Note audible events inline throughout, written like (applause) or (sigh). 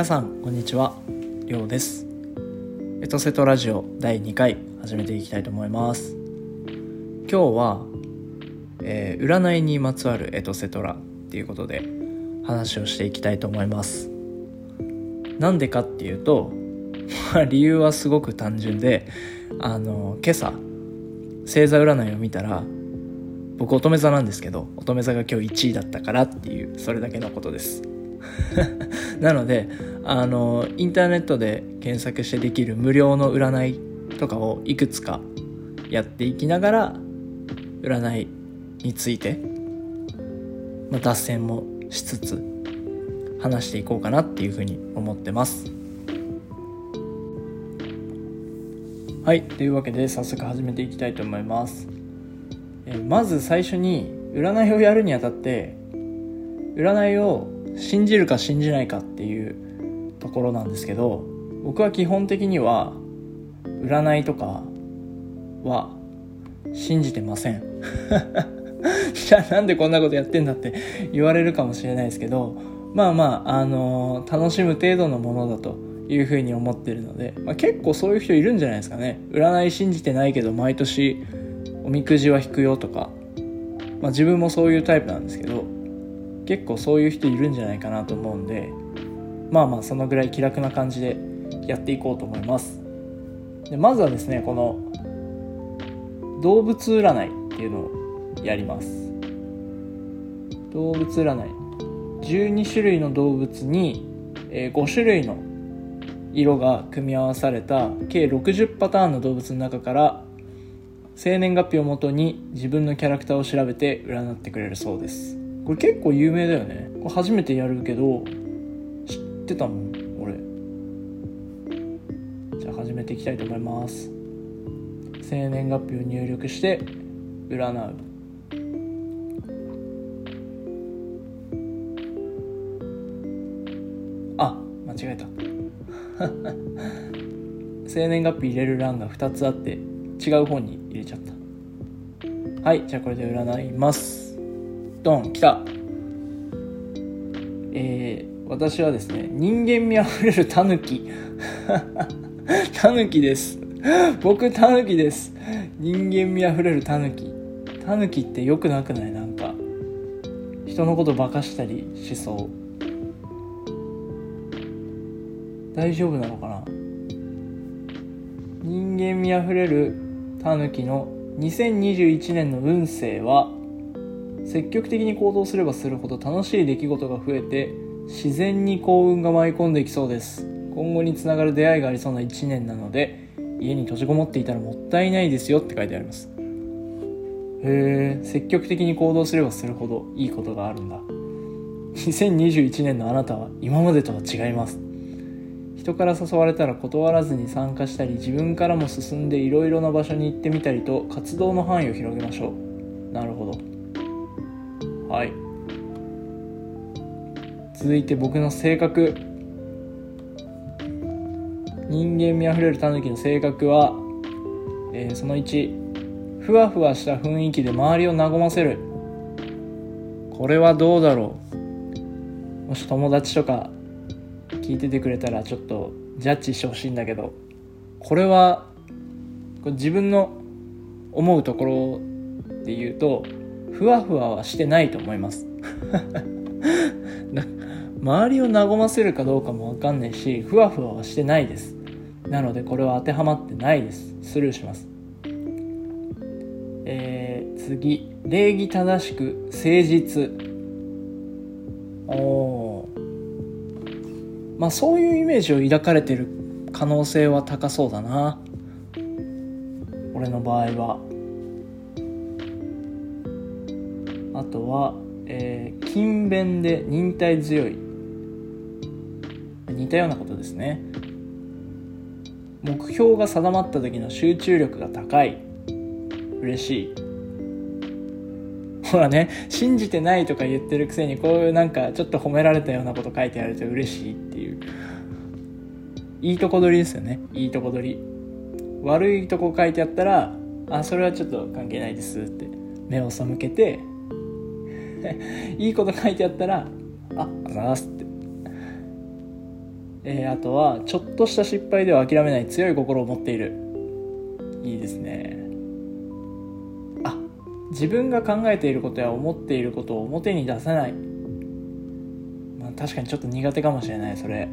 皆さんこんにちは。りょうです。エトセトラジオ第2回始めていきたいと思います。今日は、えー、占いにまつわるエトセトラっていうことで話をしていきたいと思います。なんでかっていうと、まあ、理由はすごく単純であの今朝星座占いを見たら僕乙女座なんですけど乙女座が今日1位だったからっていうそれだけのことです。(laughs) なのであのインターネットで検索してできる無料の占いとかをいくつかやっていきながら占いについて、まあ、脱線もしつつ話していこうかなっていうふうに思ってます。はいというわけで早速始めていきたいと思います。えまず最初に占いをやるにあたって占いを信じるか信じないかっていうところなんですけど僕は基本的には占いとかは信じてません。じゃあなんでこんなことやってんだって言われるかもしれないですけどまあまあ、あのー、楽しむ程度のものだというふうに思ってるので、まあ、結構そういう人いるんじゃないですかね。占い信じてないけど毎年おみくじは引くよとか、まあ、自分もそういうタイプなんですけど結構そういう人いるんじゃないかなと思うんでまあまあそのぐらい気楽な感じでやっていこうと思います。でまずはですねこの動物占いっていうのをやります。動物占い。12種類の動物に5種類の色が組み合わされた計60パターンの動物の中から生年月日をもとに自分のキャラクターを調べて占ってくれるそうです。これ結構有名だよね。これ初めてやるけど知ってたもん俺。じゃあ始めていきたいと思います。生年月日を入力して占う。あ間違えた。(laughs) 生年月日入れる欄が2つあって違う本に入れちゃった。はいじゃあこれで占います。ドン来た。えー、私はですね人間味あふれるタヌキ。(laughs) タヌキです。僕タヌキです。人間味あふれるタヌキ。タヌキってよくなくない？なんか。人のこと化かしたりしそう。大丈夫なのかな？人間味あふれるタヌキの2021年の運勢は積極的に行動すればするほど楽しい出来事が増えて自然に幸運が舞い込んできそうです。今後につながる出会いがありそうな1年なので家に閉じこもっていたらもったいないですよって書いてあります。へえ積極的に行動すればするほどいいことがあるんだ。2021年のあなたは今までとは違います。人から誘われたら断らずに参加したり自分からも進んでいろいろな場所に行ってみたりと活動の範囲を広げましょう。なるほど。はい。続いて僕の性格。人間味あふれるタヌキの性格は、えー、その1ふわふわした雰囲気で周りを和ませる。これはどうだろう。もし友達とか聞いててくれたらちょっとジャッジしてほしいんだけど。これは自分の思うところで言うとふわふわはしてないと思います。(laughs) 周りを和ませるかどうかも分かんないしふわふわはしてないです。なのでこれは当てはまってないです。スルーします。えー、次。礼儀正しく誠実。おおまあそういうイメージを抱かれてる可能性は高そうだな。俺の場合は。あとは、えー、勤勉で忍耐強い。似たようなことですね。目標が定まった時の集中力が高い。嬉しい。(laughs) ほらね信じてないとか言ってるくせにこういうなんかちょっと褒められたようなこと書いてあると嬉しいっていう。いいとこ取りですよね。いいとこ取り。悪いとこ書いてあったらあそれはちょっと関係ないですって目を背けて (laughs) いいこと書いてあったらああざーすって。えー、あとはちょっとした失敗では諦めない強い心を持っている。いいですね。あ自分が考えていることや思っていることを表に出さない。まあ確かにちょっと苦手かもしれないそれ。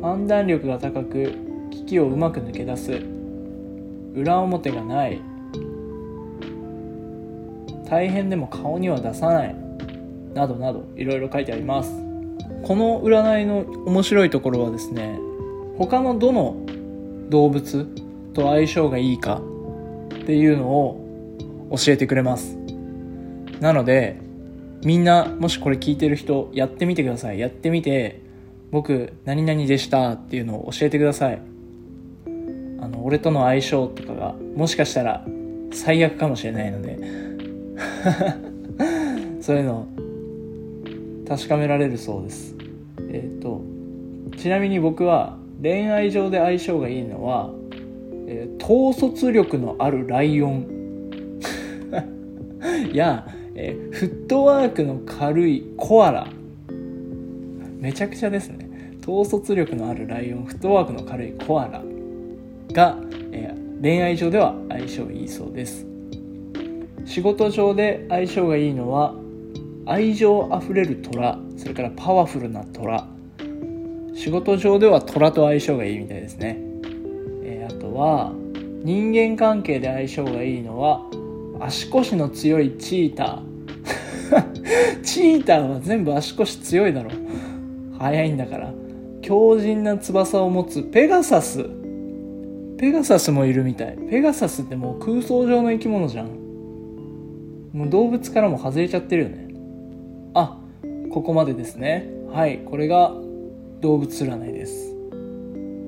判断力が高く危機をうまく抜け出す。裏表がない。大変でも顔には出さない。などなどいろいろ書いてあります。この占いの面白いところはですね他のどの動物と相性がいいかっていうのを教えてくれます。なのでみんなもしこれ聞いてる人やってみてください。やってみて僕何々でしたっていうのを教えてください。あの俺との相性とかがもしかしたら最悪かもしれないので。(laughs) そういうの確かめられるそうです。えっ、ー、とちなみに僕は恋愛上で相性がいいのは、えー、統率力のあるライオン。(laughs) や、えー、フットワークの軽いコアラ。めちゃくちゃですね。統率力のあるライオンフットワークの軽いコアラが、えー、恋愛上では相性いいそうです。仕事上で相性がいいのは愛情あふれる虎それからパワフルな虎。仕事上では虎と相性がいいみたいですね、えー、あとは人間関係で相性がいいのは足腰の強いチーター。(laughs) チーターは全部足腰強いだろ速いんだから。強靭な翼を持つペガサス。ペガサスもいるみたい。ペガサスってもう空想上の生き物じゃん。もう動物からも外れちゃってるよね。あここまでですね。はいこれが動物占いです。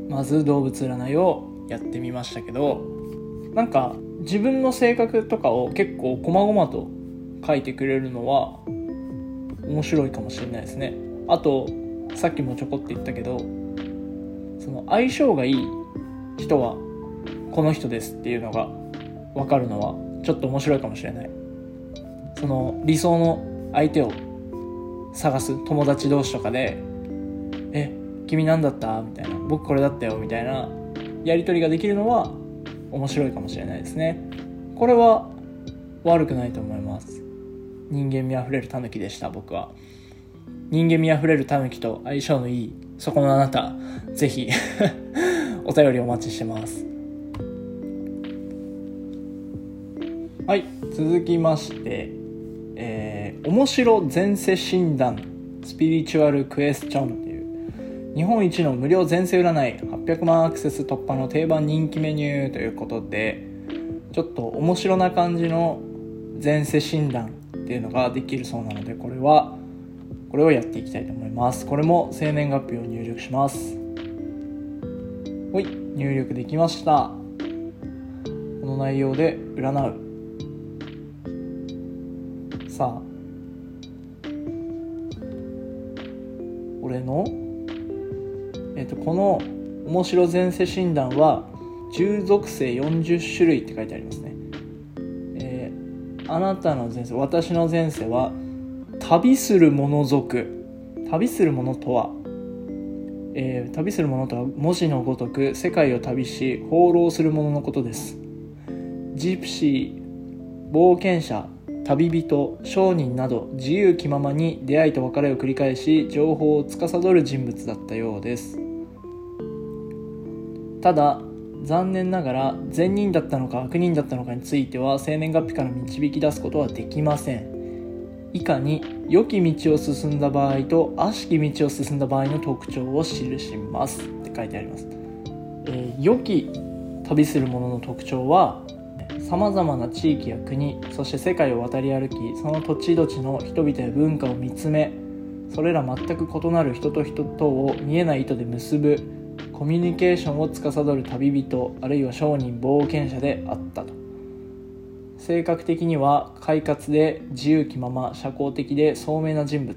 まず動物占いをやってみましたけどなんか自分の性格とかを結構細々と書いてくれるのは面白いかもしれないですね。あとさっきもちょこって言ったけどその相性がいい人はこの人ですっていうのが分かるのはちょっと面白いかもしれない。その理想の相手を探す友達同士とかで「え君何だった?」みたいな「僕これだったよ」みたいな。やり取りができるのは面白いかもしれないですね。これは悪くないと思います。人間味あふれるタヌキでした僕は。人間味あふれるタヌキと相性のいいそこのあなたぜひ (laughs) お便りお待ちしてます。はい続きまして。えー、面白前世診断スピリチュアルクエスチョンっていう日本一の無料前世占い800万アクセス突破の定番人気メニューということでちょっと面白な感じの前世診断っていうのができるそうなのでこれはこれをやっていきたいと思います。これも生年月日を入力します。はい入力できました。この内容で占う。さ俺のえっ、とこの面白前世診断は従属性40種類って書いてありますね。えー、あなたの前世私の前世は旅する者族。旅する者とは、えー、旅する者とは文字のごとく世界を旅し放浪する者のことです。ジプシー冒険者旅人商人など自由気ままに出会いと別れを繰り返し情報を司る人物だったようです。ただ残念ながら善人だったのか悪人だったのかについては生年月日から導き出すことはできません。以下に良き道を進んだ場合と悪しき道を進んだ場合の特徴を記しますって書いてあります、えー、良き旅する者の特徴はさまざまな地域や国そして世界を渡り歩きその土地土地の人々や文化を見つめそれら全く異なる人と人とを見えない糸で結ぶコミュニケーションを司る旅人あるいは商人冒険者であったと。性格的には快活で自由気まま社交的で聡明な人物。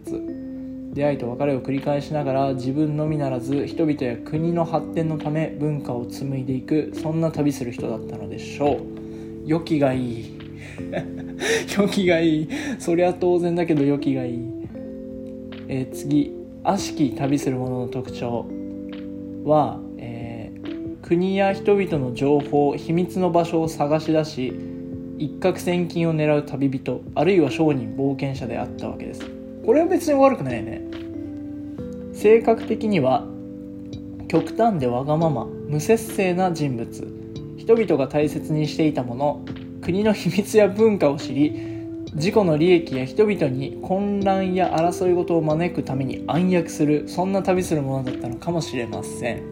出会いと別れを繰り返しながら自分のみならず人々や国の発展のため文化を紡いでいくそんな旅する人だったのでしょう。良きがいい。(laughs) 良きがいい。そりゃ当然だけど良きがいい。えー、次。悪しき旅する者の特徴は、えー、国や人々の情報秘密の場所を探し出し一攫千金を狙う旅人あるいは商人冒険者であったわけです。これは別に悪くないね。性格的には極端でわがまま無節制な人物。人々が大切にしていたもの国の秘密や文化を知り自己の利益や人々に混乱や争い事を招くために暗躍するそんな旅するものだったのかもしれません。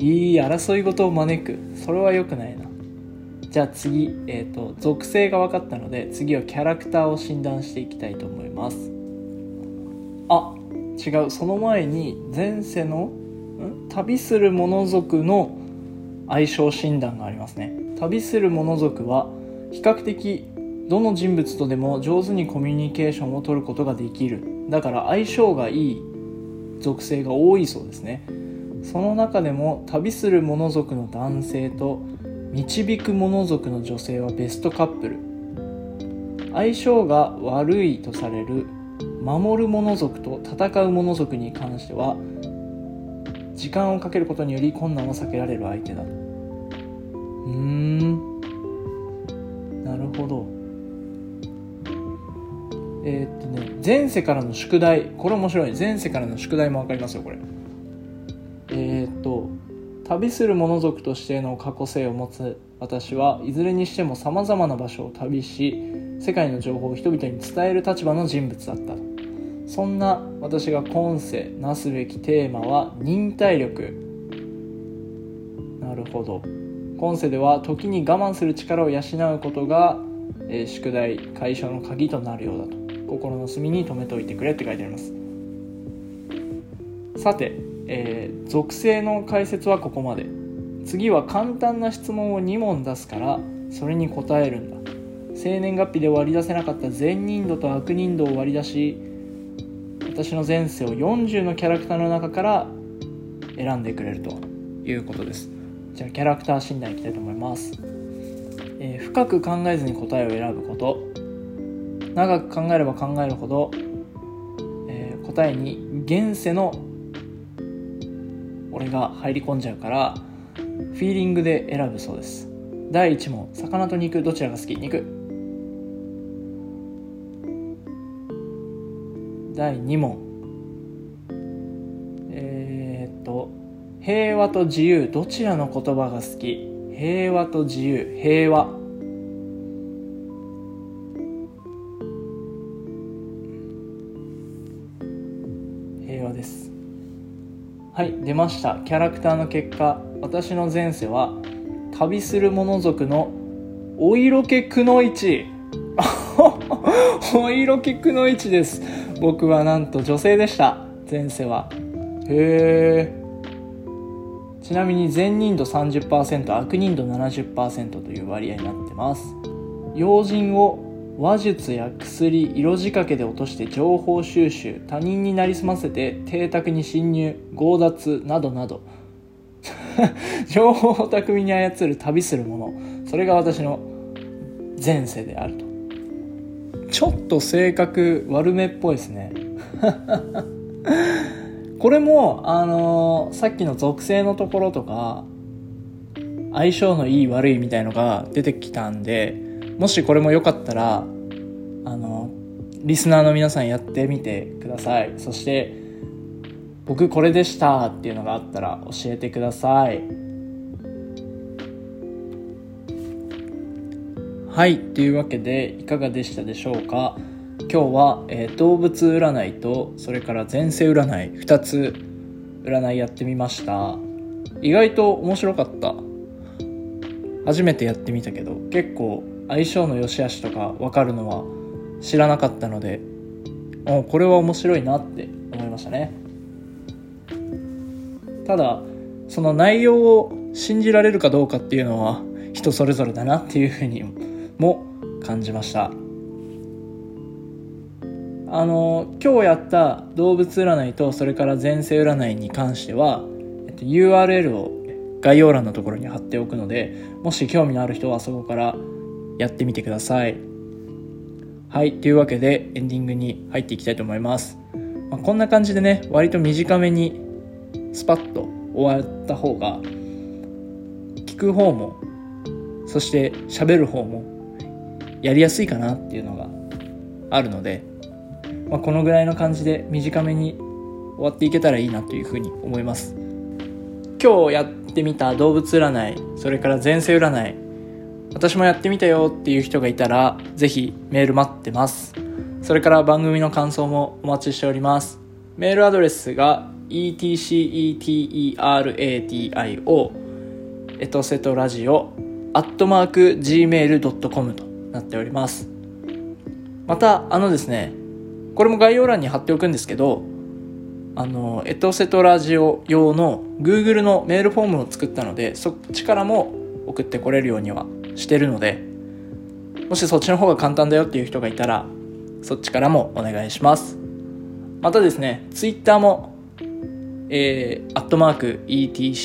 いい争い事を招く。それは良くないな。じゃあ次、えーと、属性が分かったので次はキャラクターを診断していきたいと思います。あ違う。その前に前世の旅する者族の相性診断がありますね。旅する者族は比較的どの人物とでも上手にコミュニケーションを取ることができる。だから相性がいい属性が多いそうですね。その中でも旅する者族の男性と導く者族の女性はベストカップル。相性が悪いとされる守る者族と戦う者族に関しては時間をかけることにより困難を避けられる相手だうん。なるほど。えー、っとね前世からの宿題。これ面白い。前世からの宿題も分かりますよこれ。えー、っと旅する者族としての過去性を持つ私はいずれにしてもさまざまな場所を旅し世界の情報を人々に伝える立場の人物だった。そんな私が今世なすべきテーマは忍耐力。なるほど。今世では時に我慢する力を養うことが、えー、宿題解消の鍵となるようだと。心の隅に留めておいてくれって書いてあります。さて、えー、属性の解説はここまで。次は簡単な質問を2問出すからそれに答えるんだ。生年月日で割り出せなかった善人度と悪人度を割り出し私の前世を40のキャラクターの中から選んでくれるということです。じゃあキャラクター診断いきたいと思います、えー、深く考えずに答えを選ぶこと。長く考えれば考えるほど、えー、答えに現世の俺が入り込んじゃうからフィーリングで選ぶそうです。第1問魚と肉どちらが好き？肉。第2問平和と自由どちらの言葉が好き？平和と自由。平和。平和です。はい出ました。キャラクターの結果。私の前世は旅する者族のお色気くの一 (laughs) お色気くの一です。僕はなんと女性でした。前世は。へえちなみに善人度30%悪人度70%という割合になってます。要人を話術や薬色仕掛けで落として情報収集他人になりすませて邸宅に侵入強奪などなど。(laughs) 情報を巧みに操る旅する者それが私の前世であると。ちょっと性格悪めっぽいですね。(laughs) これもあのー、さっきの属性のところとか相性のいい悪いみたいのが出てきたんでもしこれもよかったらあのリスナーの皆さんやってみてください。そして僕これでしたっていうのがあったら教えてください。はい。というわけでいかがでしたでしょうか？今日は、えー、動物占いとそれから前世占い2つ占いやってみました。意外と面白かった。初めてやってみたけど結構相性の良し悪しとか分かるのは知らなかったのでおこれは面白いなって思いましたね。ただその内容を信じられるかどうかっていうのは人それぞれだなっていうふうにも感じました。あの今日やった動物占いとそれから前世占いに関しては、えっと、URL を概要欄のところに貼っておくのでもし興味のある人はそこからやってみてください。はい、というわけでエンディングに入っていきたいと思います。まあ、こんな感じでね割と短めにスパッと終わった方が聞く方もそして喋る方もやりやすいかなっていうのがあるので、まあ、このぐらいの感じで短めに終わっていけたらいいなというふうに思います。今日やってみた動物占いそれから前世占い私もやってみたよっていう人がいたらぜひメール待ってます。それから番組の感想もお待ちしております。メールアドレスが etceteradio エトセトラジオアットマーク gmail.com となっております。またあのですねこれも概要欄に貼っておくんですけどあの、エトセトラジオ用の Google のメールフォームを作ったので、そっちからも送ってこれるようにはしてるので、もしそっちの方が簡単だよっていう人がいたら、そっちからもお願いします。またですね、Twitter も、えー、アットマーク ETCETERADIO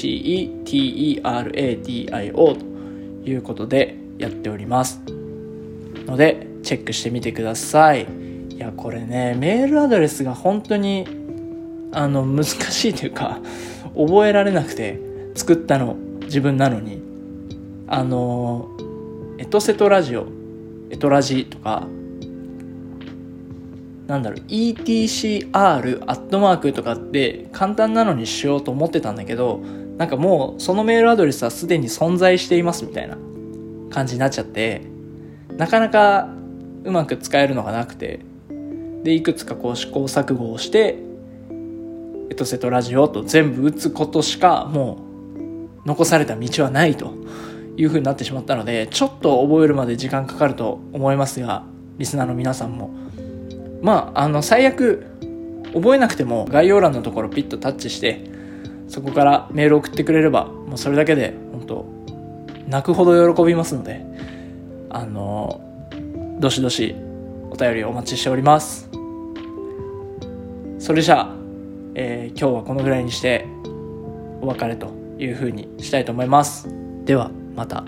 ということでやっております。ので、チェックしてみてください。いや、これね、メールアドレスが本当にあの難しいというか覚えられなくて作ったの自分なのに。あのエトセトラジオエトラジとかなんだろう ETCR アットマークとかって簡単なのにしようと思ってたんだけどなんかもうそのメールアドレスはすでに存在していますみたいな感じになっちゃってなかなかうまく使えるのがなくて。でいくつかこう試行錯誤をしてエトセトラジオと全部打つことしかもう残された道はないという風になってしまったのでちょっと覚えるまで時間かかると思いますがリスナーの皆さんも。まああの最悪覚えなくても概要欄のところピッとタッチしてそこからメール送ってくれればもうそれだけで本当泣くほど喜びますのであのどしどしお便りお待ちしております。それじゃあえー、今日はこのぐらいにしてお別れというふうにしたいと思います。ではまた。